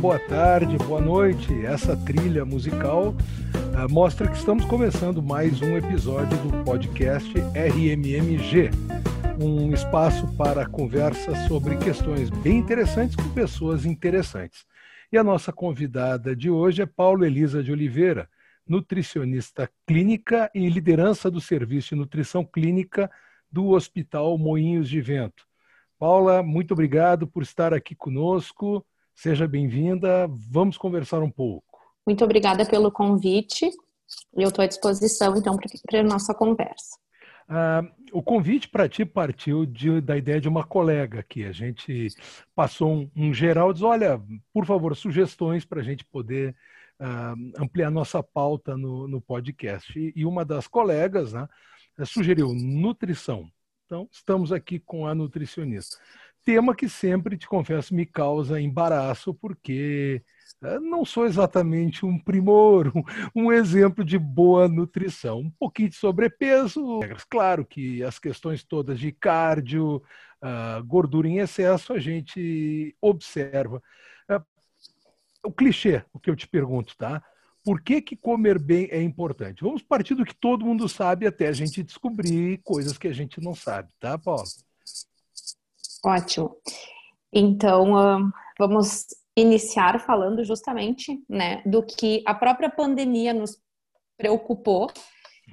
boa tarde, boa noite. Essa trilha musical uh, mostra que estamos começando mais um episódio do podcast RMMG, um espaço para conversa sobre questões bem interessantes com pessoas interessantes. E a nossa convidada de hoje é Paulo Elisa de Oliveira, nutricionista clínica e liderança do serviço de nutrição clínica do Hospital Moinhos de Vento. Paula, muito obrigado por estar aqui conosco. Seja bem-vinda. Vamos conversar um pouco. Muito obrigada pelo convite. Eu estou à disposição, então, para a nossa conversa. Ah, o convite para ti partiu de, da ideia de uma colega que a gente passou um, um geral, diz, olha, por favor, sugestões para a gente poder ah, ampliar nossa pauta no, no podcast. E, e, uma das colegas né, sugeriu nutrição. Então, estamos aqui com a nutricionista. Tema que sempre, te confesso, me causa embaraço, porque eh, não sou exatamente um primor, um, exemplo de boa nutrição. Um pouquinho de sobrepeso, claro que as questões todas de cardio, uh, gordura em excesso, a gente observa. Uh, o clichê, o que eu te pergunto, tá? Por que, que comer bem é importante? Vamos partir do que todo mundo sabe até a gente descobrir coisas que a gente não sabe, tá, Paulo? Ótimo. Então, vamos iniciar falando justamente né, do que a própria pandemia nos preocupou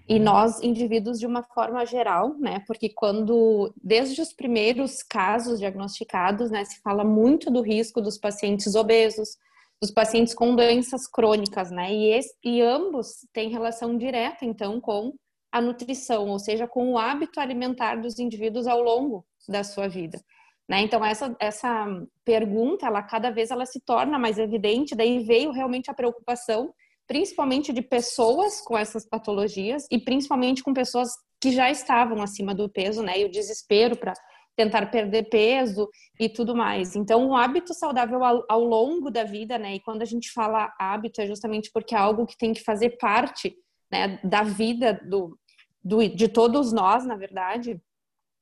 e uhum. nós indivíduos de uma forma geral, né? Porque quando desde os primeiros casos diagnosticados, né, se fala muito do risco dos pacientes obesos, dos pacientes com doenças crônicas, né? E, esse, e ambos têm relação direta, então, com a nutrição, ou seja, com o hábito alimentar dos indivíduos ao longo da sua vida. Né? Então essa, essa pergunta, ela cada vez ela se torna mais evidente. Daí veio realmente a preocupação, principalmente de pessoas com essas patologias e principalmente com pessoas que já estavam acima do peso, né? E o desespero para tentar perder peso e tudo mais. Então, o hábito saudável ao, ao, longo da vida, né? E quando a gente fala hábito, é justamente porque é algo que tem que fazer parte né, da vida do, do, de todos nós, na verdade,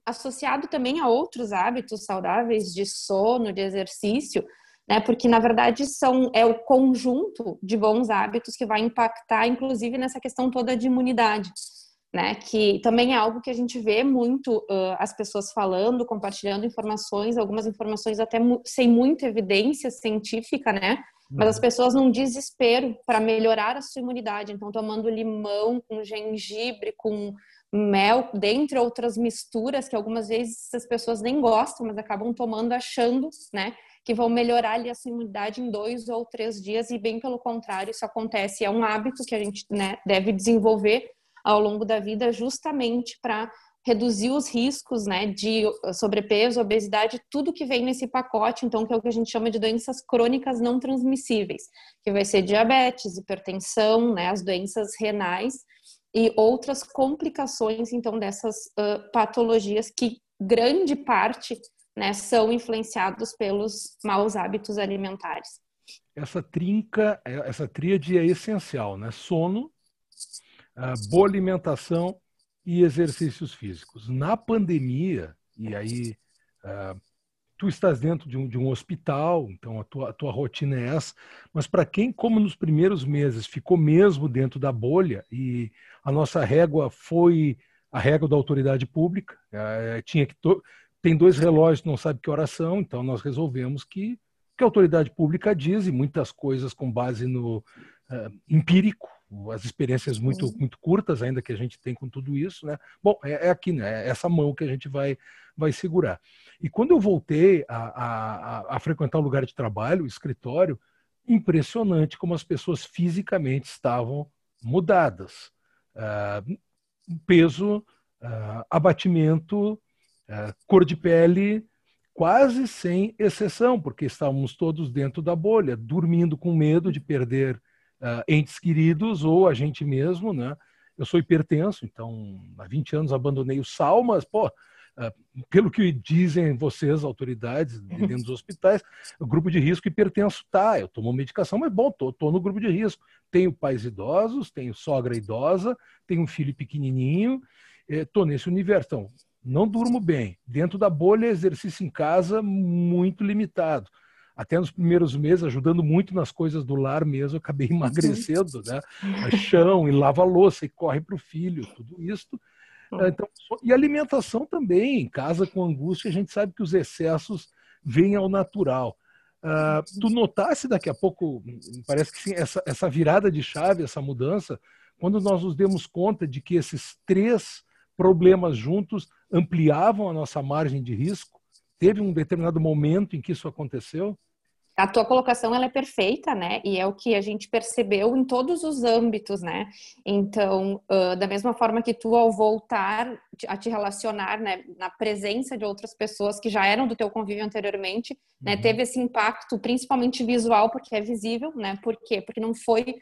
associado também a outros hábitos saudáveis de sono, de exercício, né? Porque na verdade são é o conjunto de bons hábitos que vai impactar, inclusive nessa questão toda de imunidade né? Que também é algo que a gente vê muito uh, as pessoas falando, compartilhando informações, algumas informações até mu sem muita evidência científica, né? Mas as uhum. pessoas num desespero para melhorar a sua imunidade, então tomando limão com gengibre, com mel, dentre outras misturas que algumas vezes as pessoas nem gostam, mas acabam tomando achando, né? Que vão melhorar ali a sua imunidade em dois ou três dias e bem pelo contrário, isso acontece. É um hábito que a gente né, deve desenvolver ao longo da vida, justamente para reduzir os riscos né, de sobrepeso, obesidade, tudo que vem nesse pacote, então, que é o que a gente chama de doenças crônicas não transmissíveis, que vai ser diabetes, hipertensão, né, as doenças renais e outras complicações, então, dessas uh, patologias que grande parte né, são influenciados pelos maus hábitos alimentares. Essa trinca, essa tríade é essencial, né? Sono, boa alimentação e exercícios físicos. Na pandemia, e aí uh, tu estás dentro de um, de um hospital, então a tua, a tua rotina é essa, mas para quem, como nos primeiros meses, ficou mesmo dentro da bolha e a nossa régua foi a régua da autoridade pública, uh, tinha que tem dois relógios, não sabe que horas são, então nós resolvemos que que a autoridade pública diz e muitas coisas com base no uh, empírico, as experiências muito, muito curtas ainda que a gente tem com tudo isso, né? Bom, é, é aqui, né? É essa mão que a gente vai, vai segurar. E quando eu voltei a, a, a frequentar o lugar de trabalho, o escritório, impressionante como as pessoas fisicamente estavam mudadas. Uh, peso, uh, abatimento, uh, cor de pele, quase sem exceção, porque estávamos todos dentro da bolha, dormindo com medo de perder uh, entes queridos ou a gente mesmo, né? Eu sou hipertenso, então há 20 anos abandonei o sal, mas, pô, uh, pelo que dizem vocês, autoridades dentro dos hospitais, o grupo de risco hipertenso tá, eu tomo medicação, mas bom, tô, tô no grupo de risco. Tenho pais idosos, tenho sogra idosa, tenho um filho pequenininho, eh, tô nesse universo. Então, não durmo bem. Dentro da bolha, exercício em casa muito limitado. Até nos primeiros meses, ajudando muito nas coisas do lar mesmo, acabei emagrecendo, né? Chão, e lava louça, e corre para o filho, tudo isso. Uhum. Então, e alimentação também, em casa com angústia, a gente sabe que os excessos vêm ao natural. Uh, tu notasse daqui a pouco, parece que sim, essa, essa virada de chave, essa mudança, quando nós nos demos conta de que esses três problemas juntos ampliavam a nossa margem de risco? Teve um determinado momento em que isso aconteceu? a tua colocação ela é perfeita, né? E é o que a gente percebeu em todos os âmbitos, né? Então, uh, da mesma forma que tu, ao voltar a te relacionar, né, na presença de outras pessoas que já eram do teu convívio anteriormente, né, uhum. né, teve esse impacto, principalmente visual, porque é visível, né? Por quê? Porque não foi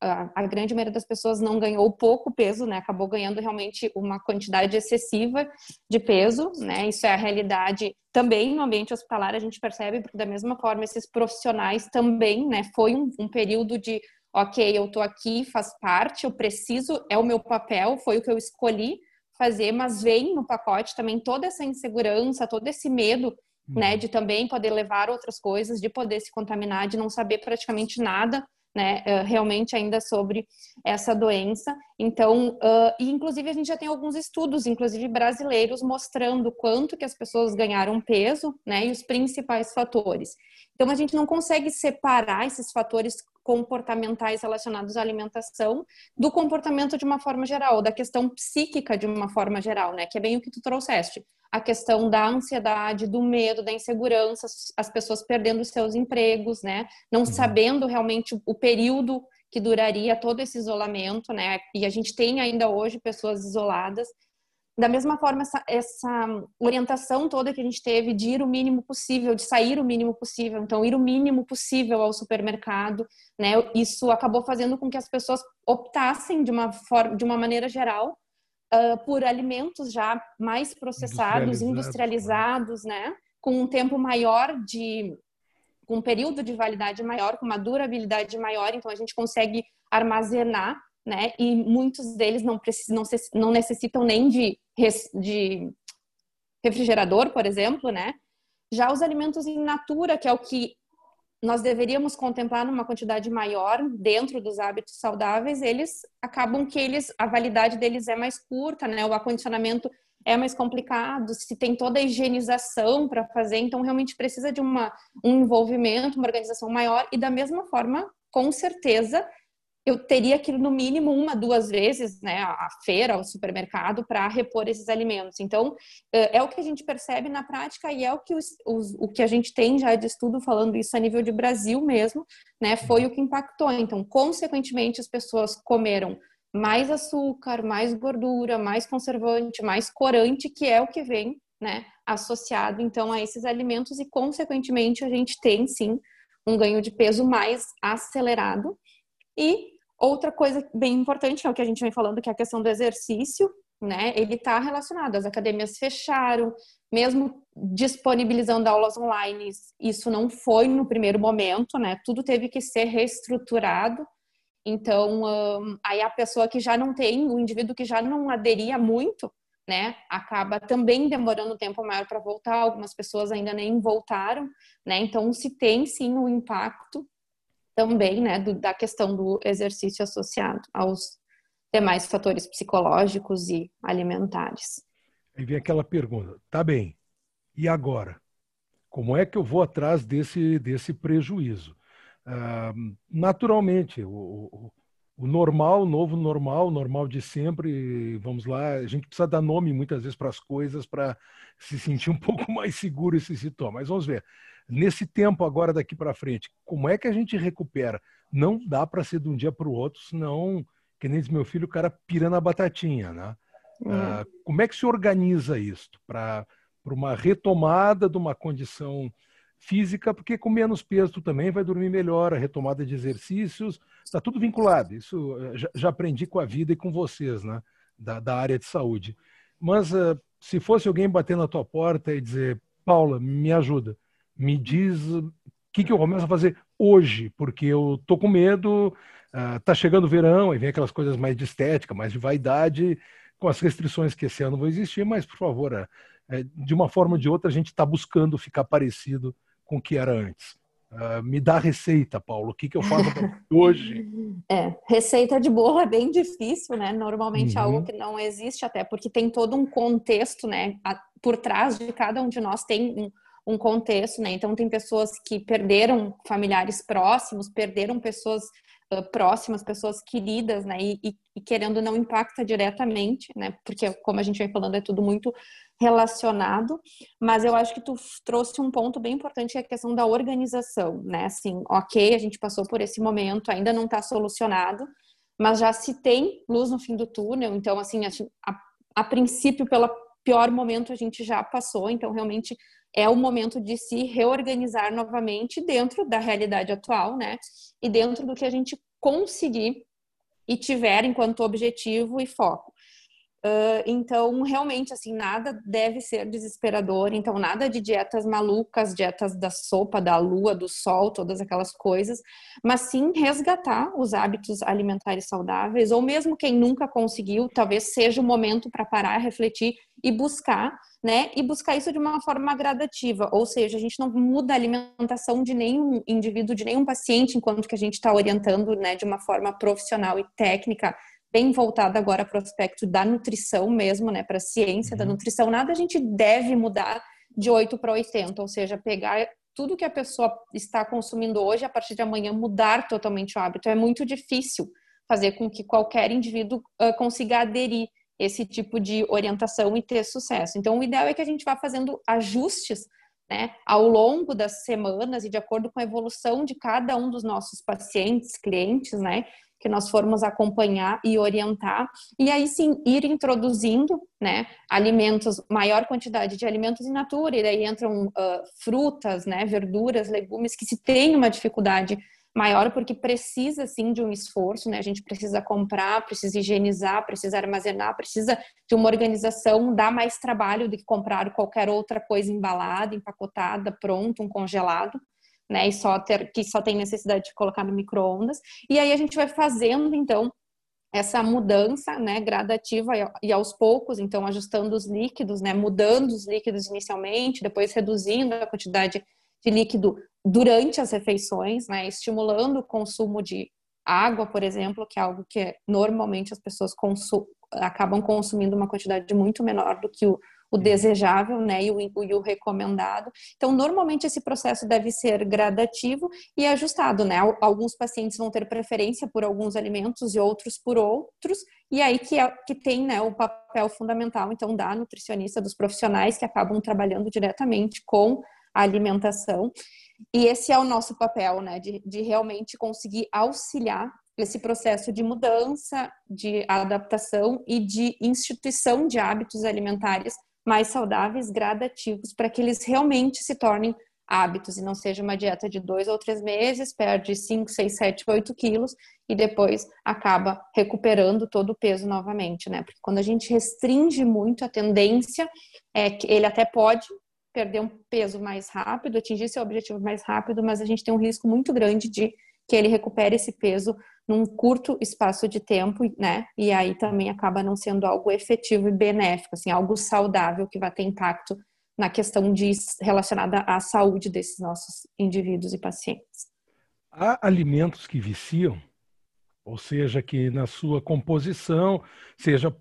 a, grande maioria das pessoas não ganhou pouco peso, né? Acabou ganhando realmente uma quantidade excessiva de peso, né? Isso é a realidade também no ambiente hospitalar a gente percebe, porque da mesma forma esses profissionais também, né? Foi um, um período de, ok, eu tô aqui, faz parte, eu preciso, é o meu papel, foi o que eu escolhi fazer, mas vem no pacote também toda essa insegurança, todo esse medo né, uhum. de também poder levar outras coisas, de poder se contaminar, de não saber praticamente nada né, eh, realmente ainda sobre essa doença. Então, uh, e inclusive a gente já tem alguns estudos, inclusive brasileiros, mostrando quanto que as pessoas ganharam peso, né, e os principais fatores. Então, a gente não consegue separar esses fatores comportamentais relacionados à alimentação do comportamento de uma forma geral, da questão psíquica de uma forma geral, né? Que é bem o que tu trouxeste. A questão da ansiedade, do medo, da insegurança, as pessoas perdendo seus empregos, né? Não uhum. sabendo realmente o período que duraria todo esse isolamento, né? E a gente tem ainda hoje pessoas isoladas da mesma forma, essa, essa, orientação toda que a gente teve de ir o mínimo possível, de sair o mínimo possível, então ir o mínimo possível ao supermercado, né? Isso acabou fazendo com que as pessoas optassem de uma forma, de uma maneira geral, uh, por alimentos já mais processados, industrializados, industrializados né? Com um tempo maior de, com um período de validade maior, com uma durabilidade maior, então a gente consegue armazenar né? E muitos deles não, precisam, não necessitam nem de, de refrigerador, por exemplo, né? Já os alimentos in natura, que é o que nós deveríamos contemplar numa quantidade maior dentro dos hábitos saudáveis, eles acabam que eles a validade deles é mais curta, né? O acondicionamento é mais complicado, se tem toda a higienização para fazer, então realmente precisa de uma, um envolvimento, uma organização maior e da mesma forma, com certeza, eu teria que no mínimo uma, duas vezes, né, a feira, o supermercado, para repor esses alimentos. Então, é, é o que a gente percebe na prática e é o que, os, os, o que a gente tem já de estudo falando isso a nível de Brasil mesmo, né, foi o que impactou. Então, consequentemente, as pessoas comeram mais açúcar, mais gordura, mais conservante, mais corante, que é o que vem, né, associado, então, a esses alimentos e, consequentemente, a gente tem, sim, um ganho de peso mais acelerado e Outra coisa bem importante é o que a gente vem falando, que é a questão do exercício, né? Ele está relacionado. As academias fecharam, mesmo disponibilizando aulas online, isso não foi no primeiro momento, né? Tudo teve que ser reestruturado. Então, um, aí a pessoa que já não tem, o indivíduo que já não aderia muito, né, acaba também demorando um tempo maior para voltar. Algumas pessoas ainda nem voltaram, né? Então, se tem sim o um impacto também, né, do, da questão do exercício associado aos demais fatores psicológicos e alimentares. Aí vem aquela pergunta, tá bem, e agora? Como é que eu vou atrás desse, desse prejuízo? Uh, naturalmente, o, o, o, normal, o novo normal, o normal de sempre, vamos lá, a gente precisa dar nome muitas vezes para as coisas para se sentir um pouco mais seguro e se situar. Mas vamos ver nesse tempo agora daqui para frente, como é que a gente recupera? Não dá para ser de um dia para o outro, senão, que nem diz meu filho, o cara pira na batatinha, né? Uhum. Uh, como é que se organiza isso para uma retomada de uma condição física, porque com menos peso tu também vai dormir melhor, a retomada de exercícios, está tudo vinculado. Isso eh, já, já, aprendi com a vida e com vocês, né? Da, da área de saúde. Mas uh, se fosse alguém bater na tua porta e dizer, Paula, me ajuda, me diz o que, que eu começo a fazer hoje, porque eu tô com medo, uh, tá chegando o verão, e vem aquelas coisas mais de estética, mais de vaidade, com as restrições que esse ano vão existir, mas, por favor, uh, de uma forma ou de outra, a gente está buscando ficar parecido com o que era antes. Uh, me dá receita, Paulo. O que, que eu faço hoje? É, receita de bolo é bem difícil, né? Normalmente é uhum. algo que não existe, até porque tem todo um contexto, né? Por trás de cada um de nós tem um, um contexto, né? Então tem pessoas que perderam familiares próximos, perderam pessoas uh, próximas, pessoas queridas, né? E, e, e, querendo não impacta diretamente, né? Porque como a gente vem falando é tudo muito relacionado, mas eu acho que tu trouxe um ponto bem importante que é a questão da organização, né? Assim, ok, a gente passou por esse momento, ainda não está solucionado, mas já se tem luz no fim do túnel, então assim, a, a, a princípio pelo pior momento a gente já passou, então realmente é o momento de se reorganizar novamente dentro da realidade atual, né? E dentro do que a gente conseguir e tiver enquanto objetivo e foco. Uh, então, realmente, assim, nada deve ser desesperador. Então, nada de dietas malucas, dietas da sopa, da lua, do sol, todas aquelas coisas, mas sim resgatar os hábitos alimentares saudáveis, ou mesmo quem nunca conseguiu, talvez seja o momento para parar, refletir e buscar, né? E buscar isso de uma forma gradativa, ou seja, a gente não muda a alimentação de nenhum indivíduo, de nenhum paciente, enquanto que a gente está orientando, né, de uma forma profissional e técnica bem voltada agora para o aspecto da nutrição mesmo, né, para a ciência uhum. da nutrição, nada a gente deve mudar de 8 para 80, ou seja, pegar tudo que a pessoa está consumindo hoje, a partir de amanhã mudar totalmente o hábito. É muito difícil fazer com que qualquer indivíduo uh, consiga aderir esse tipo de orientação e ter sucesso. Então, o ideal é que a gente vá fazendo ajustes né, ao longo das semanas e de acordo com a evolução de cada um dos nossos pacientes, clientes, né, que nós formos acompanhar e orientar, e aí sim ir introduzindo né, alimentos, maior quantidade de alimentos in natura, e daí entram uh, frutas, né, verduras, legumes, que se tem uma dificuldade maior porque precisa sim de um esforço, né? A gente precisa comprar, precisa higienizar, precisa armazenar, precisa de uma organização, dá mais trabalho do que comprar qualquer outra coisa embalada, empacotada, pronto, um congelado né? E só ter que só tem necessidade de colocar no micro-ondas. E aí a gente vai fazendo, então, essa mudança, né, gradativa e aos poucos, então ajustando os líquidos, né, mudando os líquidos inicialmente, depois reduzindo a quantidade de líquido durante as refeições, né, estimulando o consumo de água, por exemplo, que é algo que normalmente as pessoas consu acabam consumindo uma quantidade muito menor do que o o desejável né, e, o, e o recomendado. Então, normalmente esse processo deve ser gradativo e ajustado. Né? Alguns pacientes vão ter preferência por alguns alimentos e outros por outros, e aí que, é, que tem né, o papel fundamental, então, da nutricionista, dos profissionais que acabam trabalhando diretamente com a alimentação. E esse é o nosso papel, né, de, de realmente conseguir auxiliar esse processo de mudança, de adaptação e de instituição de hábitos alimentares mais saudáveis, gradativos, para que eles realmente se tornem hábitos e não seja uma dieta de dois ou três meses, perde 5, 6, 7, 8 quilos e depois acaba recuperando todo o peso novamente, né? Porque quando a gente restringe muito, a tendência é que ele até pode perder um peso mais rápido, atingir seu objetivo mais rápido, mas a gente tem um risco muito grande de que ele recupere esse peso num curto espaço de tempo, né? E aí também acaba não sendo algo efetivo e benéfico, assim, algo saudável que vai ter impacto na questão de relacionada à saúde desses nossos indivíduos e pacientes. Há alimentos que viciam, ou seja, que na sua composição, seja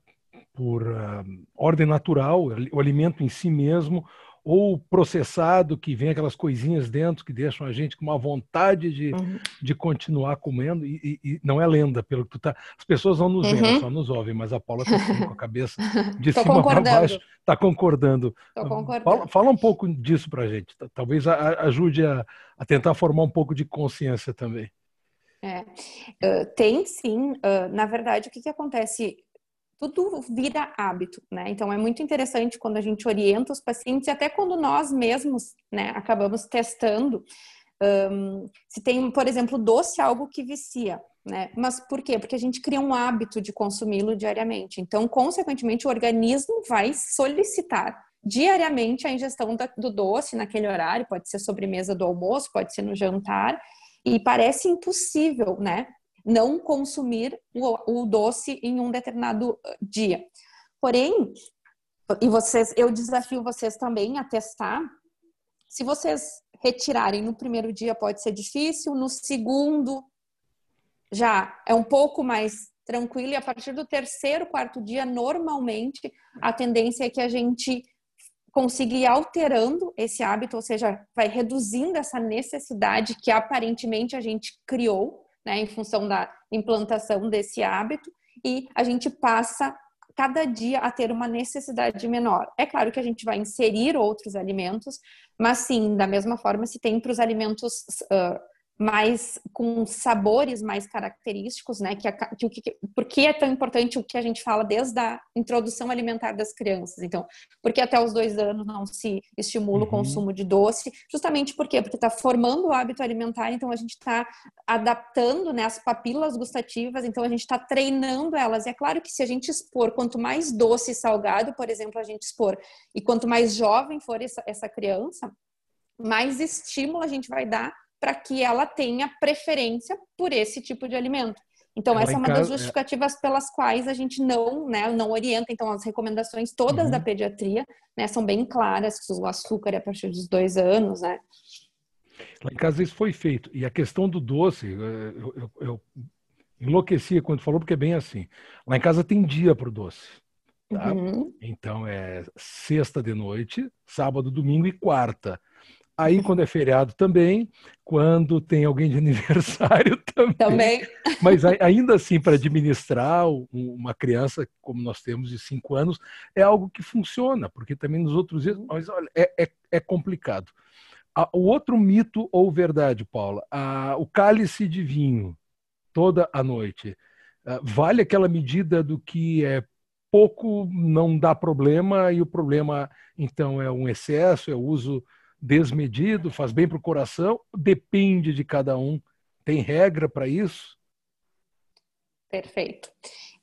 por uh, ordem natural, o alimento em si mesmo, ou processado, que vem aquelas coisinhas dentro que deixam a gente com uma vontade de, uhum. de continuar comendo, e, e, não é lenda, pelo que tu tá. As pessoas não nos uhum. veem, só nos ouvem, mas a Paula está assim, com a cabeça de cima para baixo, está concordando. concordando. Fala, fala, um pouco disso para a gente, talvez ajude a, a, tentar formar um pouco de consciência também. É. Uh, tem sim, uh, na verdade, o que, que acontece? Tudo vira hábito, né? Então é muito interessante quando a gente orienta os pacientes e até quando nós mesmos, né, acabamos testando um, se tem, por exemplo, doce algo que vicia, né? Mas por quê? Porque a gente cria um hábito de consumi-lo diariamente. Então, consequentemente, o organismo vai solicitar diariamente a ingestão do doce naquele horário, pode ser sobremesa do almoço, pode ser no jantar, e parece impossível, né? Não consumir o, o doce em um determinado uh, dia. Porém, e vocês, eu desafio vocês também a testar. Se vocês retirarem no primeiro dia pode ser difícil, no segundo já é um pouco mais tranquilo. E a partir do terceiro, quarto dia, normalmente a tendência é que a gente consiga ir alterando esse hábito, ou seja, vai reduzindo essa necessidade que aparentemente a gente criou, né, em função da implantação desse hábito, e a gente passa cada dia a ter uma necessidade menor. É claro que a gente vai inserir outros alimentos, mas sim, da mesma forma, se tem para os alimentos uh, mais com sabores mais característicos, né? Que, que, que, por que é tão importante o que a gente fala desde a introdução alimentar das crianças? Então, porque até os dois anos não se estimula uhum. o consumo de doce? Justamente por quê? Porque está formando o hábito alimentar, então a gente está adaptando né, as papilas gustativas, então a gente está treinando elas. E é claro que se a gente expor, quanto mais doce e salgado, por exemplo, a gente expor, e quanto mais jovem for essa, essa criança, mais estímulo a gente vai dar para que ela tenha preferência por esse tipo de alimento. Então, essa é uma das é. justificativas pelas quais a gente não, né, não orienta. Então, as recomendações todas uhum. da pediatria né, são bem claras, que o açúcar é a partir dos dois anos, né? Lá em casa isso foi feito. E a questão do doce, eu, eu, eu enlouquecia quando falou, porque é bem assim. Lá em casa tem dia para o doce. Tá? Uhum. Então, é sexta de noite, sábado, domingo e quarta. Aí, quando é feriado também, quando tem alguém de aniversário também. Também. Mas ainda assim, para administrar uma criança como nós temos de cinco anos, é algo que funciona, porque também nos outros dias, mas olha, é, é, é complicado. O outro mito ou verdade, Paula, a, o cálice de vinho toda a noite, vale aquela medida do que é pouco, não dá problema, e o problema, então, é um excesso, é o uso desmedido, faz bem para o coração? Depende de cada um. Tem regra para isso? Perfeito.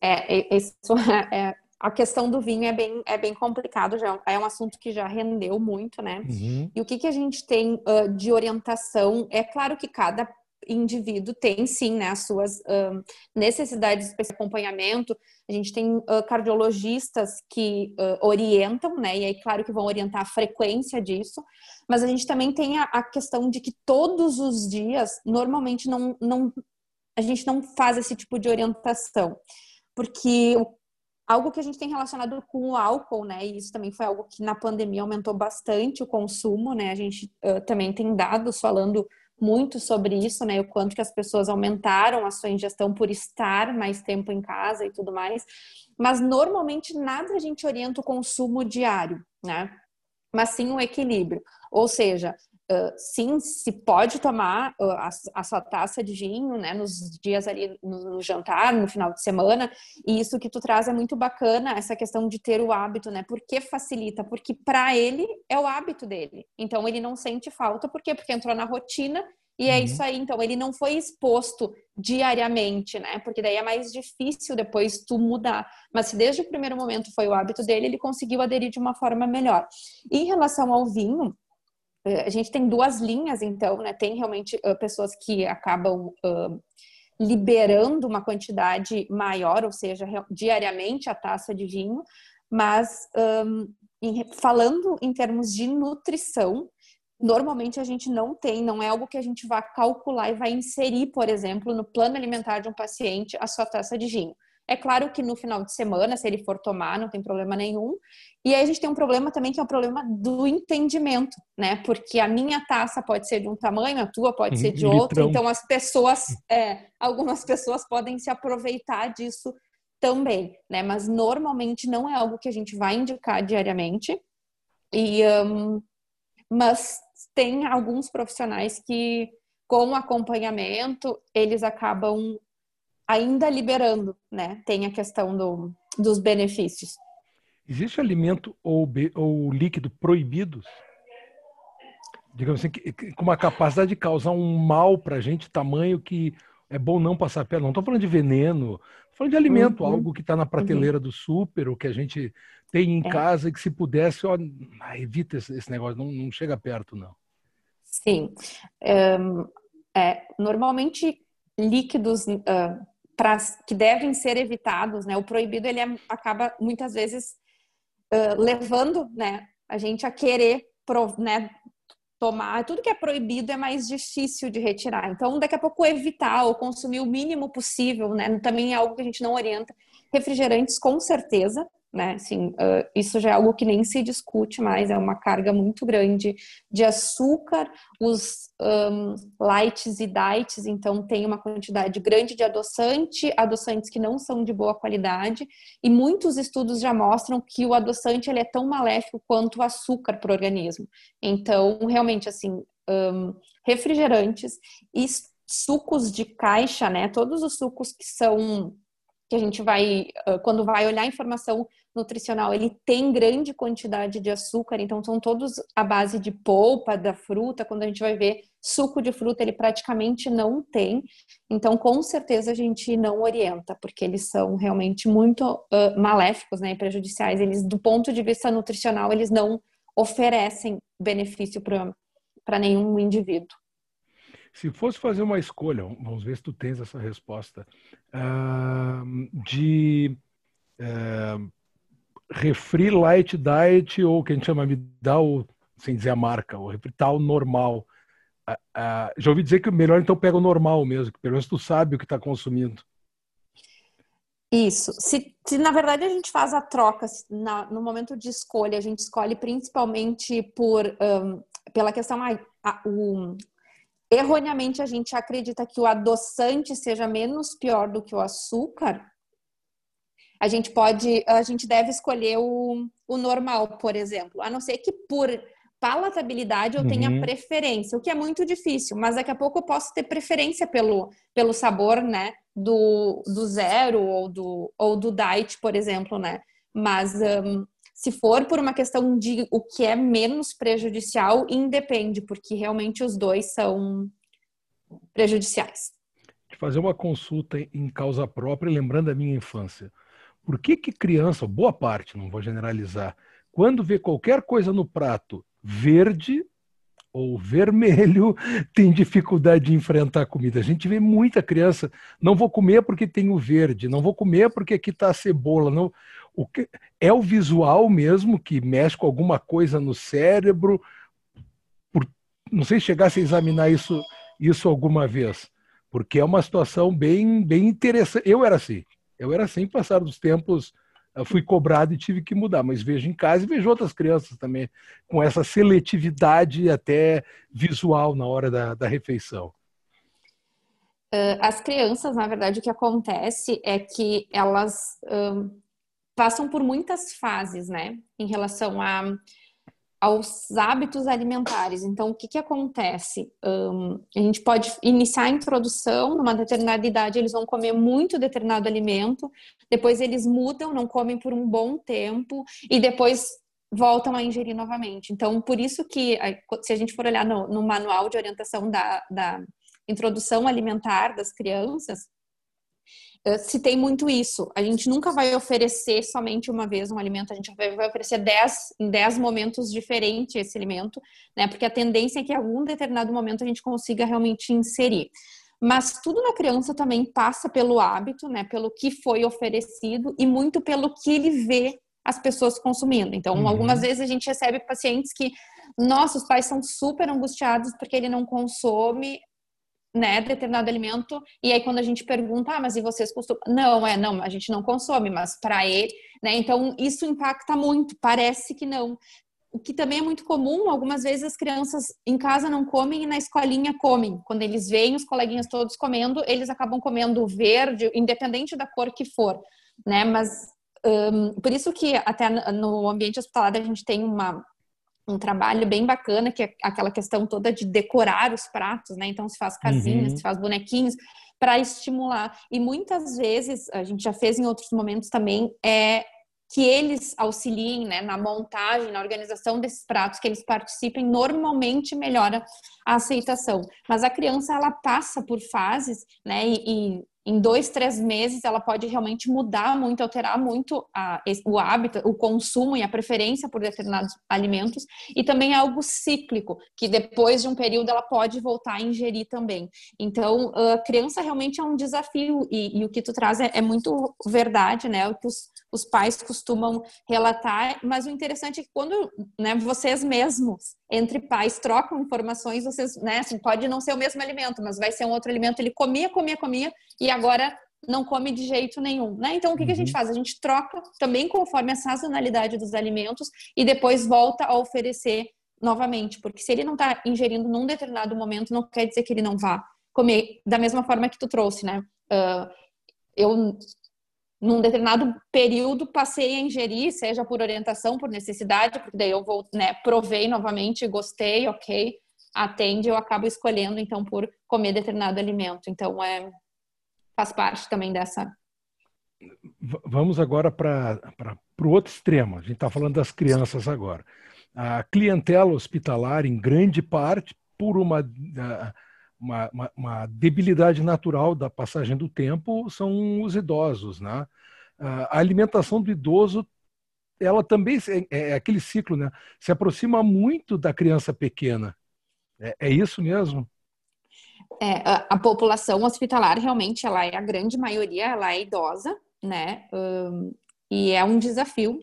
É, isso é, a questão do vinho é bem, é bem complicado, já é um assunto que já rendeu muito, né? Uhum. E o que, que a gente tem uh, de orientação? É claro que cada indivíduo tem sim né, as suas uh, necessidades de acompanhamento. A gente tem uh, cardiologistas que uh, orientam, né? E aí, claro que vão orientar a frequência disso, mas a gente também tem a, a questão de que todos os dias, normalmente, não, não, a gente não faz esse tipo de orientação. Porque algo que a gente tem relacionado com o álcool, né? E isso também foi algo que na pandemia aumentou bastante o consumo, né? A gente também tem dados falando muito sobre isso, né? O quanto que as pessoas aumentaram a sua ingestão por estar mais tempo em casa e tudo mais. Mas normalmente nada a gente orienta o consumo diário, né? Mas sim o equilíbrio. Ou seja, Uh, sim, se pode tomar uh, a, a, sua taça de vinho, né, nos dias ali no, no, jantar, no final de semana, e isso que tu traz é muito bacana, essa questão de ter o hábito, né, porque facilita, porque para ele é o hábito dele, então ele não sente falta, por quê? Porque entrou na rotina e é uhum. isso aí, então ele não foi exposto diariamente, né? Porque daí é mais difícil depois tu mudar. Mas se desde o primeiro momento foi o hábito dele, ele conseguiu aderir de uma forma melhor. Em relação ao vinho, a gente tem duas linhas, então, né? Tem realmente uh, pessoas que acabam uh, liberando uma quantidade maior, ou seja, diariamente a taça de vinho, mas um, em, falando em termos de nutrição, normalmente a gente não tem, não é algo que a gente vá calcular e vai inserir, por exemplo, no plano alimentar de um paciente a sua taça de vinho. É claro que no final de semana, se ele for tomar, não tem problema nenhum. E aí a gente tem um problema também que é o problema do entendimento, né? Porque a minha taça pode ser de um tamanho, a tua pode ser de outro. Então as pessoas, é, algumas pessoas podem se aproveitar disso também, né? Mas normalmente não é algo que a gente vai indicar diariamente. E, um, mas tem alguns profissionais que, com acompanhamento, eles acabam ainda liberando, né? Tem a questão do, dos benefícios. Existe alimento ou, ou líquido proibidos? Digamos assim, com uma capacidade de causar um mal para a gente, tamanho que é bom não passar perto. Não estou falando de veneno, estou falando de alimento, uhum. algo que está na prateleira uhum. do super, ou que a gente tem em é. casa e que se pudesse, ó, evita esse, esse negócio, não, não, chega perto, não. Sim. Um, é, normalmente, líquidos uh, pra, que devem ser evitados, né? O proibido, ele é, acaba, muitas vezes, uh, levando né, a gente a querer, né, tomar, tudo que é proibido é mais difícil de retirar. Então, daqui a pouco evitar ou consumir o mínimo possível, né? Também é algo que a gente não orienta. Refrigerantes, com certeza, né? Assim, uh, isso já é algo que nem se discute mais, é uma carga muito grande de açúcar, os um, lights e diets, então tem uma quantidade grande de adoçante, adoçantes que não são de boa qualidade, e muitos estudos já mostram que o adoçante ele é tão maléfico quanto o açúcar para o organismo. Então, realmente, assim, um, refrigerantes e sucos de caixa, né? Todos os sucos que são que a gente vai, quando vai olhar a informação nutricional, ele tem grande quantidade de açúcar, então são todos à base de polpa da fruta. Quando a gente vai ver suco de fruta, ele praticamente não tem. Então, com certeza, a gente não orienta, porque eles são realmente muito uh, maléficos né, e prejudiciais. Eles, do ponto de vista nutricional, eles não oferecem benefício para nenhum indivíduo. Se fosse fazer uma escolha, vamos ver se tu tens essa resposta, uh, de uh, refri light diet ou que a gente chama o sem dizer a marca, o refri tal normal. Uh, uh, já ouvi dizer que o melhor então pega o normal mesmo, que pelo menos tu sabe o que está consumindo. Isso. Se, se, na verdade a gente faz a troca na, no momento de escolha, a gente escolhe principalmente por um, pela questão a, a, o, erroneamente a gente acredita que o adoçante seja menos pior do que o açúcar, a gente pode, a gente deve escolher o, o normal, por exemplo, a não ser que por palatabilidade eu tenha uhum. preferência, o que é muito difícil, mas daqui a pouco eu posso ter preferência pelo, pelo sabor, né, do, do zero ou do, ou do diet, por exemplo, né, mas um, se for por uma questão de o que é menos prejudicial, independe, porque realmente os dois são prejudiciais. Fazer uma consulta em causa própria, lembrando a minha infância. Por que que criança, boa parte, não vou generalizar, quando vê qualquer coisa no prato verde ou vermelho, tem dificuldade de enfrentar a comida. A gente vê muita criança, não vou comer porque tem o verde, não vou comer porque aqui está a cebola, não. O que é o visual mesmo que mexe com alguma coisa no cérebro? Por, não sei se chegasse a examinar isso isso alguma vez, porque é uma situação bem bem interessante. Eu era assim, eu era assim, passar dos tempos fui cobrado e tive que mudar, mas vejo em casa e vejo outras crianças também com essa seletividade até visual na hora da, da refeição. As crianças, na verdade, o que acontece é que elas passam por muitas fases, né, em relação a, aos hábitos alimentares. Então, o que, que acontece? Um, a gente pode iniciar a introdução, numa determinada idade, eles vão comer muito determinado alimento, depois eles mudam, não comem por um bom tempo, e depois voltam a ingerir novamente. Então, por isso que, se a gente for olhar no, no manual de orientação da, da introdução alimentar das crianças, se tem muito isso. A gente nunca vai oferecer somente uma vez um alimento, a gente vai oferecer dez, em 10 momentos diferentes esse alimento, né? Porque a tendência é que em algum determinado momento a gente consiga realmente inserir. Mas tudo na criança também passa pelo hábito, né? Pelo que foi oferecido e muito pelo que ele vê as pessoas consumindo. Então, uhum. algumas vezes a gente recebe pacientes que nossos pais são super angustiados porque ele não consome né, determinado alimento, e aí quando a gente pergunta, ah, mas e vocês costumam? Não, é, não, a gente não consome, mas para ele, né, então isso impacta muito, parece que não. O que também é muito comum, algumas vezes as crianças em casa não comem e na escolinha comem. Quando eles veem os coleguinhas todos comendo, eles acabam comendo verde, independente da cor que for, né, mas um, por isso que até no ambiente hospitalar a gente tem uma um trabalho bem bacana, que é aquela questão toda de decorar os pratos, né? Então se faz casinhas, uhum. se faz bonequinhos para estimular. E muitas vezes, a gente já fez em outros momentos também, é que eles auxiliem né, na montagem, na organização desses pratos, que eles participem, normalmente melhora a aceitação. Mas a criança, ela passa por fases, né, e, e em dois, três meses, ela pode realmente mudar muito, alterar muito a, o hábito, o consumo e a preferência por determinados alimentos. E também é algo cíclico, que depois de um período ela pode voltar a ingerir também. Então, a criança realmente é um desafio. E, e o que tu traz é, é, muito verdade, né? O que os, os pais costumam relatar. Mas o interessante é que quando né, vocês mesmos, entre pais, trocam informações, vocês, né? Assim, pode não ser o mesmo alimento, mas vai ser um outro alimento. Ele comia, comia, comia e agora não come de jeito nenhum, né? Então o que, uhum. que, a gente uhum. faz? A gente troca também conforme a sazonalidade dos alimentos e depois volta a oferecer novamente, porque se ele não está ingerindo num determinado momento, não quer dizer que ele não vá comer da mesma forma que tu trouxe, né? Uh, eu num determinado período passei a ingerir, seja por orientação, por necessidade, porque daí eu vou, né, provei novamente, gostei, ok, atende, eu acabo escolhendo então por comer determinado alimento. Então é faz parte também dessa. Vamos agora para o outro extremo. A gente está falando das crianças agora. A clientela hospitalar, em grande parte, por uma, uma, uma, uma debilidade natural da passagem do tempo, são os idosos. Né? A alimentação do idoso ela também é, é aquele ciclo, né? Se aproxima muito da criança pequena. É, é isso mesmo? É, a, a, população hospitalar realmente ela é a grande maioria, ela é idosa, né? Um, e é um desafio.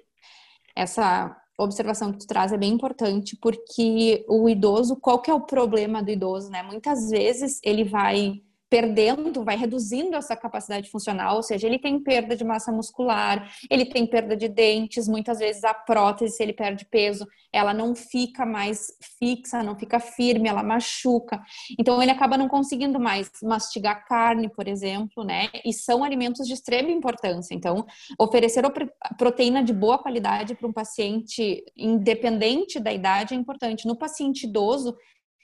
Essa observação que tu traz é bem importante, porque o idoso, qual que é o problema do idoso, né? Muitas vezes ele vai perdendo, vai reduzindo essa capacidade funcional, ou seja, ele tem perda de massa muscular, ele tem perda de dentes, muitas vezes a prótese, se ele perde peso, ela não fica mais fixa, não fica firme, ela machuca. Então ele acaba não conseguindo mais mastigar carne, por exemplo, né? E são alimentos de extrema importância. Então, oferecer proteína de boa qualidade para um paciente independente da idade é importante. No paciente idoso,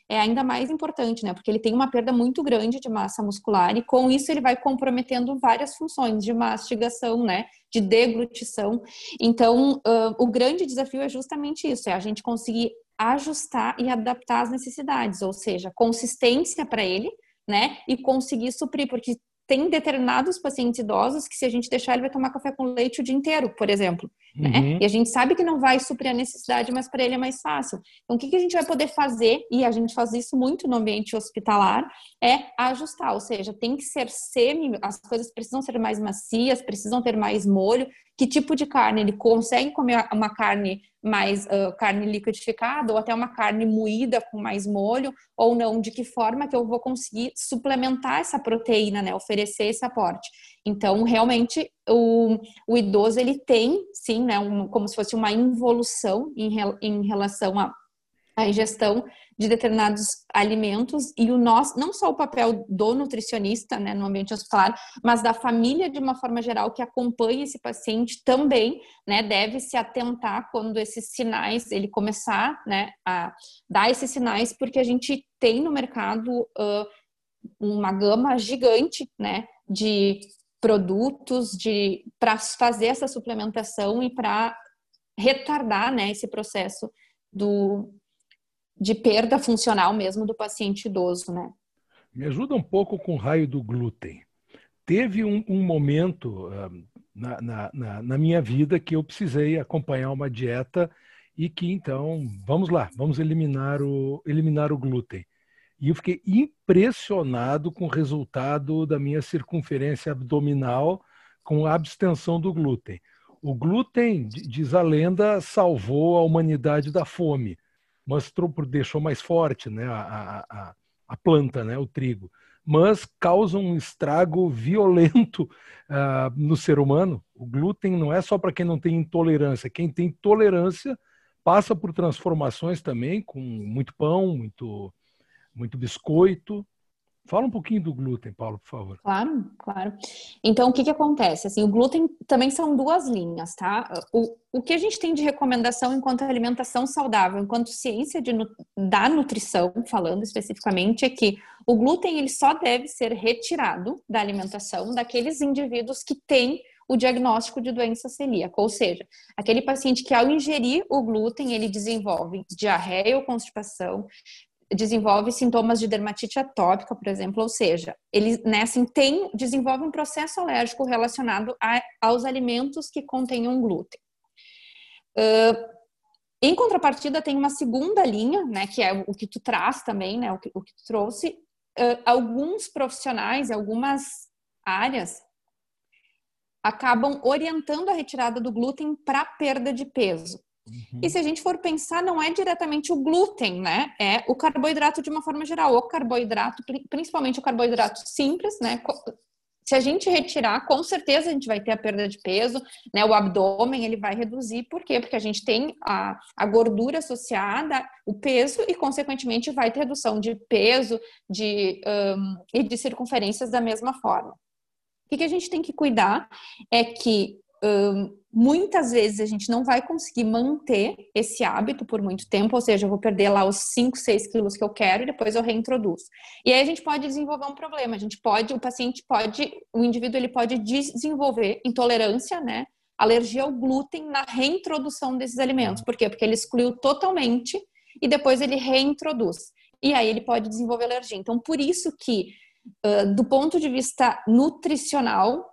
é ainda mais importante, né? Porque ele tem uma perda muito grande de massa muscular e com isso ele vai comprometendo várias funções de mastigação, né? De deglutição. Então, uh, o grande desafio é justamente isso: é a gente conseguir ajustar e adaptar as necessidades, ou seja, consistência para ele, né? E conseguir suprir, porque tem determinados pacientes idosos que se a gente deixar ele vai tomar café com leite o dia inteiro, por exemplo? Uhum. né? E a gente sabe que não vai suprir a necessidade, mas para ele é mais fácil. Então, o que, que a gente vai poder fazer, e a gente faz isso muito no ambiente hospitalar, é ajustar, ou seja, tem que ser semi, as coisas precisam ser mais macias, precisam ter mais molho, que tipo de carne ele consegue comer uma carne mais uh, carne liquidificada ou até uma carne moída com mais molho ou não, de que forma que eu vou conseguir suplementar essa proteína, né, oferecer esse aporte. Então, realmente, o, o idoso, ele tem, sim, né, um, como se fosse uma involução em, em relação à, à ingestão de determinados alimentos. E o nosso, não só o papel do nutricionista né, no ambiente hospitalar, mas da família de uma forma geral que acompanha esse paciente também, né, deve se atentar quando esses sinais, ele começar, né, a dar esses sinais, porque a gente tem no mercado uh, uma gama gigante, né, de produtos de para fazer essa suplementação e para retardar, né, esse processo do de perda funcional mesmo do paciente idoso, né? Me ajuda um pouco com o raio do glúten. Teve um, um momento uh, na, na, na, minha vida que eu precisei acompanhar uma dieta e que então, vamos lá, vamos eliminar o, eliminar o glúten. E eu fiquei impressionado com o resultado da minha circunferência abdominal com a abstenção do glúten. O glúten, diz a lenda, salvou a humanidade da fome mostrou, deixou mais forte né, a, a, a planta, né, o trigo, mas causa um estrago violento uh, no ser humano. O glúten não é só para quem não tem intolerância, quem tem tolerância passa por transformações também, com muito pão, muito, muito biscoito, Fala um pouquinho do glúten, Paulo, por favor. Claro, claro. Então, o que, que acontece? Assim, o glúten também são duas linhas, tá? O, o que a gente tem de recomendação enquanto alimentação saudável, enquanto ciência de, da nutrição, falando especificamente, é que o glúten ele só deve ser retirado da alimentação daqueles indivíduos que têm o diagnóstico de doença celíaca, ou seja, aquele paciente que ao ingerir o glúten ele desenvolve diarreia ou constipação, desenvolve sintomas de dermatite atópica, por exemplo, ou seja, ele né, assim, tem, desenvolve um processo alérgico relacionado a, aos alimentos que contenham glúten. Uh, em contrapartida, tem uma segunda linha, né, que é o que tu traz também, né, o que, o que tu trouxe. Uh, alguns profissionais, algumas áreas acabam orientando a retirada do glúten para perda de peso. Uhum. E se a gente for pensar, não é diretamente o glúten, né? É o carboidrato de uma forma geral. O carboidrato, principalmente o carboidrato simples, né? Se a gente retirar, com certeza a gente vai ter a perda de peso, né? O abdômen ele vai reduzir, por quê? Porque a gente tem a, a gordura associada, o peso, e consequentemente vai ter redução de peso de, um, e de circunferências da mesma forma. O que, que a gente tem que cuidar é que um, muitas vezes a gente não vai conseguir manter esse hábito por muito tempo, ou seja, eu vou perder lá os 5, 6 quilos que eu quero e depois eu reintroduzo. E aí a gente pode desenvolver um problema, a gente pode, o paciente pode, o indivíduo ele pode desenvolver intolerância, né? Alergia ao glúten na reintrodução desses alimentos. Por quê? Porque ele excluiu totalmente e depois ele reintroduz. E aí ele pode desenvolver alergia. Então, por isso que, do ponto de vista nutricional,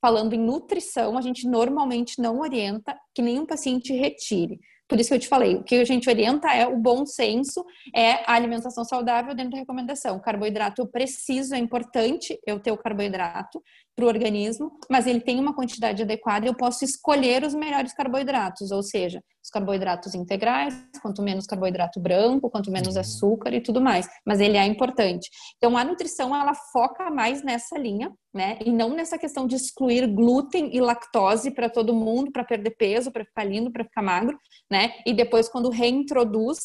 falando em nutrição, a gente normalmente não orienta que nenhum paciente retire. Por isso que eu te falei, o que a gente orienta é o bom senso, é a alimentação saudável dentro da recomendação. O carboidrato eu preciso, é importante eu ter o carboidrato para o organismo, mas ele tem uma quantidade adequada e eu posso escolher os melhores carboidratos, ou seja, os carboidratos integrais, quanto menos carboidrato branco, quanto menos uhum. açúcar e tudo mais, mas ele é importante. Então a nutrição ela foca mais nessa linha, né? E não nessa questão de excluir glúten e lactose para todo mundo, para perder peso, para ficar lindo, para ficar magro, né? E depois quando reintroduz,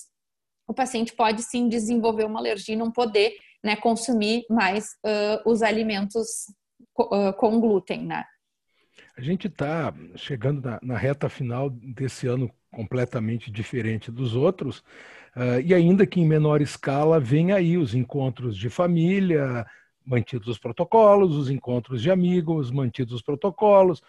o paciente pode sim desenvolver uma alergia e não poder né, consumir mais uh, os alimentos com glúten, né? A gente está chegando na, na, reta final desse ano completamente diferente dos outros, uh, e ainda que em menor escala, vem aí os encontros de família, mantidos os protocolos, os encontros de amigos, mantidos os protocolos,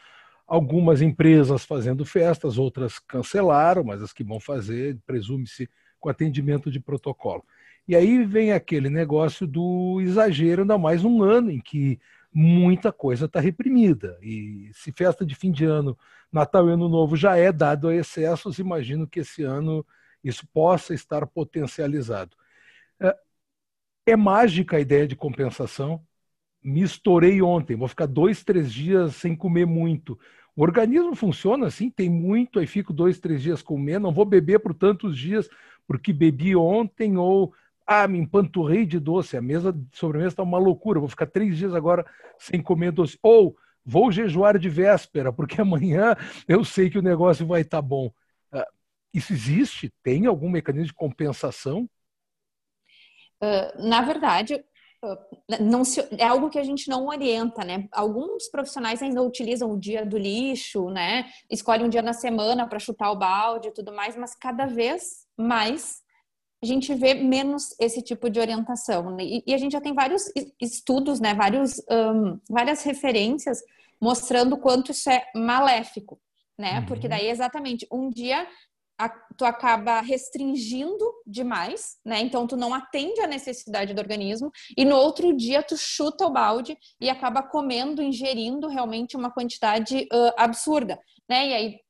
algumas empresas fazendo festas, outras cancelaram, mas as que vão fazer, presume-se, com atendimento de protocolo. E aí vem aquele negócio do exagero, ainda mais um ano em que muita coisa está reprimida. E se festa de fim de ano, Natal e Ano Novo já é dado a excessos, imagino que esse ano isso possa estar potencializado. É, é mágica a ideia de compensação. Me estourei ontem, vou ficar dois, três dias sem comer muito. O organismo funciona assim, tem muito, aí fico dois, três dias comendo, não vou beber por tantos dias porque bebi ontem ou ah, me empanturrei de doce, a mesa de sobremesa está uma loucura, vou ficar três dias agora sem comer doce. Ou vou jejuar de véspera, porque amanhã eu sei que o negócio vai estar tá bom. Ah, isso existe? Tem algum mecanismo de compensação? Uh, na verdade, não se, é algo que a gente não orienta, né? Alguns profissionais ainda utilizam o dia do lixo, né? Escolhem um dia na semana para chutar o balde e tudo mais, mas cada vez mais a gente vê menos esse tipo de orientação. Né? E, e a gente já tem vários estudos, né, vários, um, várias referências mostrando quanto isso é maléfico, né? Uhum. Porque daí exatamente um dia a, tu acaba restringindo demais, né? Então tu não atende a necessidade do organismo e no outro dia tu chuta o balde e acaba comendo, ingerindo realmente uma quantidade uh, absurda, né? E aí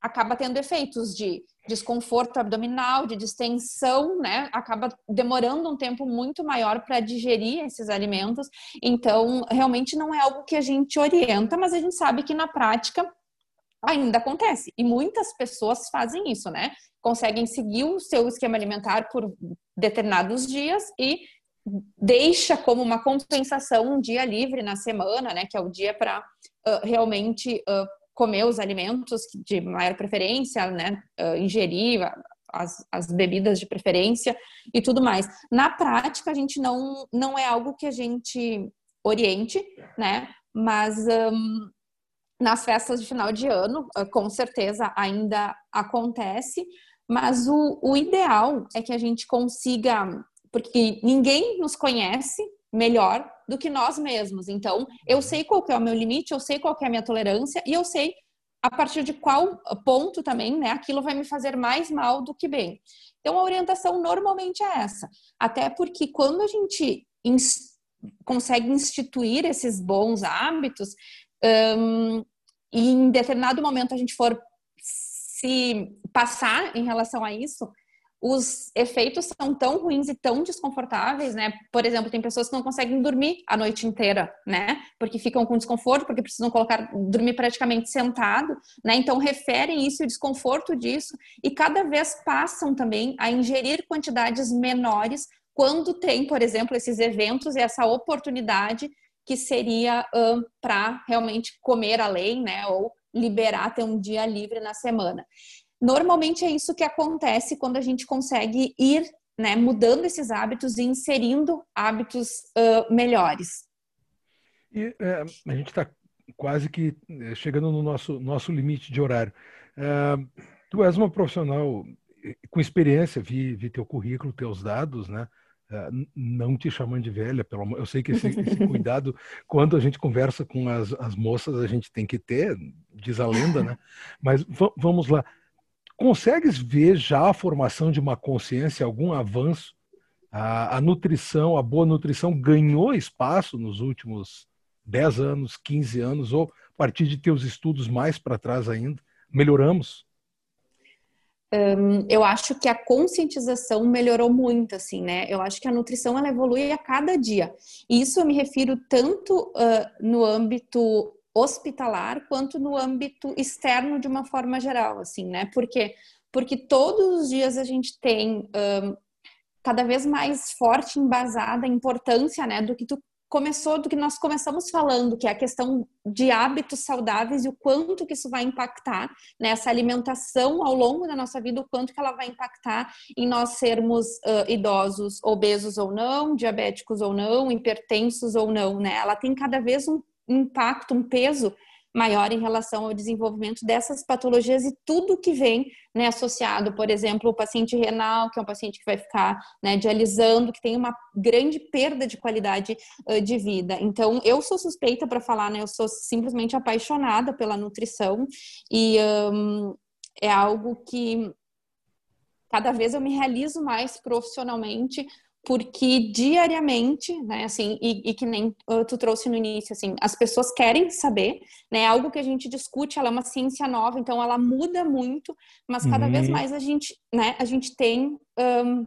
acaba tendo efeitos de desconforto abdominal, de distensão, né? Acaba demorando um tempo muito maior para digerir esses alimentos. Então, realmente não é algo que a gente orienta, mas a gente sabe que na prática ainda acontece. E muitas pessoas fazem isso, né? Conseguem seguir o seu esquema alimentar por determinados dias e deixa como uma compensação um dia livre na semana, né? Que é o dia para uh, realmente uh, comer os alimentos de maior preferência, né? Uh, ingerir as, as, bebidas de preferência e tudo mais. Na prática, a gente não, não é algo que a gente oriente, né? Mas um, nas festas de final de ano, uh, com certeza ainda acontece, mas o, o ideal é que a gente consiga, porque ninguém nos conhece melhor do que nós mesmos. Então, eu sei qual é o meu limite, eu sei qual é a minha tolerância e eu sei a partir de qual ponto também, né, aquilo vai me fazer mais mal do que bem. Então, a orientação normalmente é essa. Até porque quando a gente ins consegue instituir esses bons hábitos, um, e em determinado momento a gente for se passar em relação a isso, os efeitos são tão ruins e tão desconfortáveis, né? Por exemplo, tem pessoas que não conseguem dormir a noite inteira, né? Porque ficam com desconforto, porque precisam colocar dormir praticamente sentado, né? Então referem isso o desconforto disso e cada vez passam também a ingerir quantidades menores quando tem, por exemplo, esses eventos e essa oportunidade que seria para realmente comer além, né? Ou liberar ter um dia livre na semana. Normalmente é isso que acontece quando a gente consegue ir né, mudando esses hábitos e inserindo hábitos uh, melhores. E é, a gente está quase que é, chegando no nosso, nosso limite de horário. Uh, tu és uma profissional com experiência, vi, vi teu currículo, teus dados, né? Não te chamando de velha, pelo eu sei que esse, esse cuidado, quando a gente conversa com as, as moças, a gente tem que ter, diz a lenda, né? Mas vamos lá. Consegues ver já a formação de uma consciência, algum avanço? A, a nutrição, a boa nutrição ganhou espaço nos últimos 10 anos, 15 anos, ou a partir de teus estudos mais para trás ainda? Melhoramos? Um, eu acho que a conscientização melhorou muito, assim, né? Eu acho que a nutrição ela evolui a cada dia. E isso eu me refiro tanto uh, no âmbito hospitalar quanto no âmbito externo de uma forma geral, assim, né? Porque porque todos os dias a gente tem um, cada vez mais forte embasada a importância, né, do que tu começou, do que nós começamos falando, que é a questão de hábitos saudáveis e o quanto que isso vai impactar nessa né, alimentação ao longo da nossa vida, o quanto que ela vai impactar em nós sermos uh, idosos, obesos ou não, diabéticos ou não, hipertensos ou não, né? Ela tem cada vez um impacto, um peso maior em relação ao desenvolvimento dessas patologias e tudo que vem né, associado, por exemplo, o paciente renal, que é um paciente que vai ficar né, dialisando, que tem uma grande perda de qualidade uh, de vida. Então, eu sou suspeita para falar, né? Eu sou simplesmente apaixonada pela nutrição e um, é algo que cada vez eu me realizo mais profissionalmente porque diariamente, né, assim, e, e, que nem tu trouxe no início, assim, as pessoas querem saber, né, algo que a gente discute, ela é uma ciência nova, então ela muda muito, mas cada uhum. vez mais a gente, né, a gente tem um,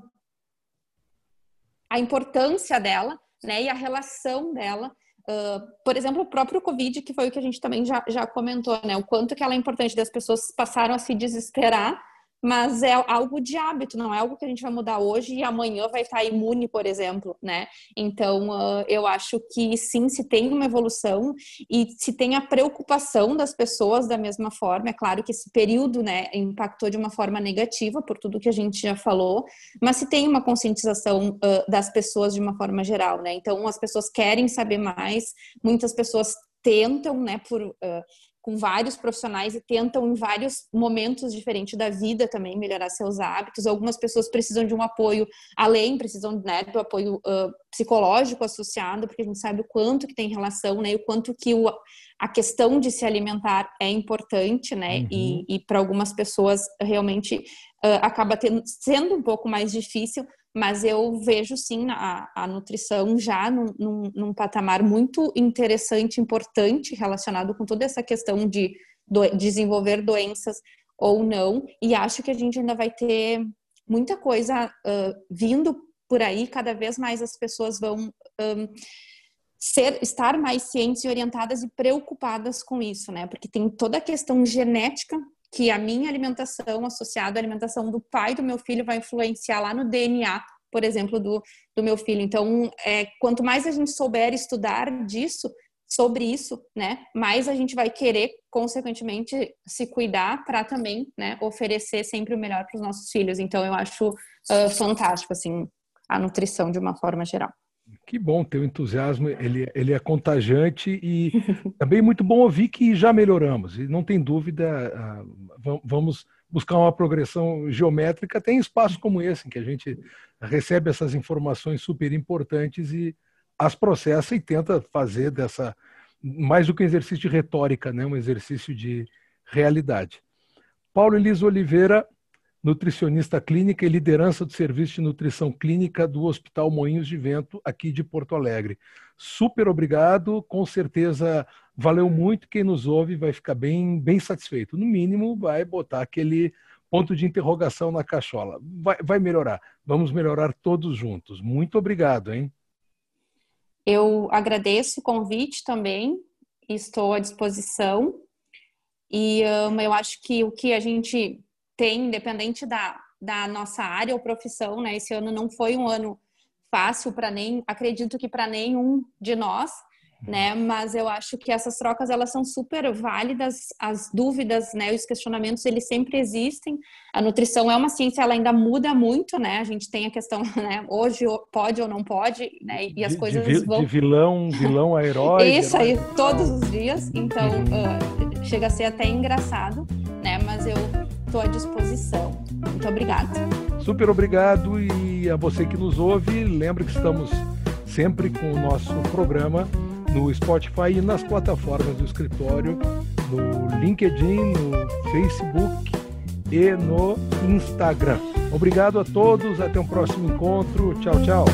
a importância dela, né, e a relação dela, uh, por exemplo, o próprio Covid, que foi o que a gente também já, já comentou, né, o quanto que ela é importante, das pessoas passaram a se desesperar, mas é algo de hábito, não é algo que a gente vai mudar hoje e amanhã vai estar imune, por exemplo, né? Então, uh, eu acho que sim, se tem uma evolução e se tem a preocupação das pessoas da mesma forma, é claro que esse período, né, impactou de uma forma negativa por tudo que a gente já falou, mas se tem uma conscientização uh, das pessoas de uma forma geral, né? Então, as pessoas querem saber mais, muitas pessoas tentam, né, por uh, com vários profissionais e tentam em vários momentos diferentes da vida também melhorar seus hábitos. Algumas pessoas precisam de um apoio além, precisam né, do apoio uh, psicológico associado, porque a gente sabe o quanto que tem relação, né, e o quanto que o, a questão de se alimentar é importante, né, uhum. e, e para algumas pessoas realmente uh, acaba tendo, sendo um pouco mais difícil, mas eu vejo sim a, a nutrição já num, num, num, patamar muito interessante, importante, relacionado com toda essa questão de do, desenvolver doenças ou não, e acho que a gente ainda vai ter muita coisa uh, vindo por aí, cada vez mais as pessoas vão um, ser, estar mais cientes e orientadas e preocupadas com isso, né? Porque tem toda a questão genética que a minha alimentação associada à alimentação do pai do meu filho vai influenciar lá no DNA, por exemplo, do, do meu filho. Então, é, quanto mais a gente souber estudar disso, sobre isso, né, mais a gente vai querer, consequentemente, se cuidar para também, né, oferecer sempre o melhor para os nossos filhos. Então, eu acho uh, fantástico, assim, a nutrição de uma forma geral. Que bom, teu entusiasmo, ele, ele é contagiante e também muito bom ouvir que já melhoramos. E não tem dúvida, uh, vamos buscar uma progressão geométrica, tem espaços como esse, em que a gente recebe essas informações super importantes e as processa e tenta fazer dessa, mais do que um exercício de retórica, né? um exercício de, realidade. Paulo Elisa Oliveira, nutricionista clínica e liderança do Serviço de Nutrição Clínica do Hospital Moinhos de Vento, aqui de Porto Alegre. Super obrigado, com certeza valeu muito. Quem nos ouve vai ficar bem, bem satisfeito. No mínimo, vai botar aquele ponto de interrogação na cachola. Vai, vai melhorar. Vamos melhorar todos juntos. Muito obrigado, hein? Eu agradeço o convite também, estou à disposição. E um, eu acho que o que a gente tem, independente da, da nossa área ou profissão, né? Esse ano não foi um ano fácil para nem, acredito que para nenhum de nós, né? Mas eu acho que essas trocas elas são super válidas, as dúvidas, né, os questionamentos eles sempre existem. A nutrição é uma ciência, ela ainda muda muito, né? A gente tem a questão, né, hoje pode ou não pode, né? E as de, coisas de, vão de vilão, vilão a herói. Isso aí todos os dias, então uh, chega a ser até engraçado, né? Mas eu estou à disposição. Muito obrigada. Super obrigado e a você que nos ouve, lembre que estamos sempre com o nosso programa no Spotify e nas plataformas do escritório, no LinkedIn, no Facebook e no Instagram. Obrigado a todos, até um próximo encontro. Tchau, tchau.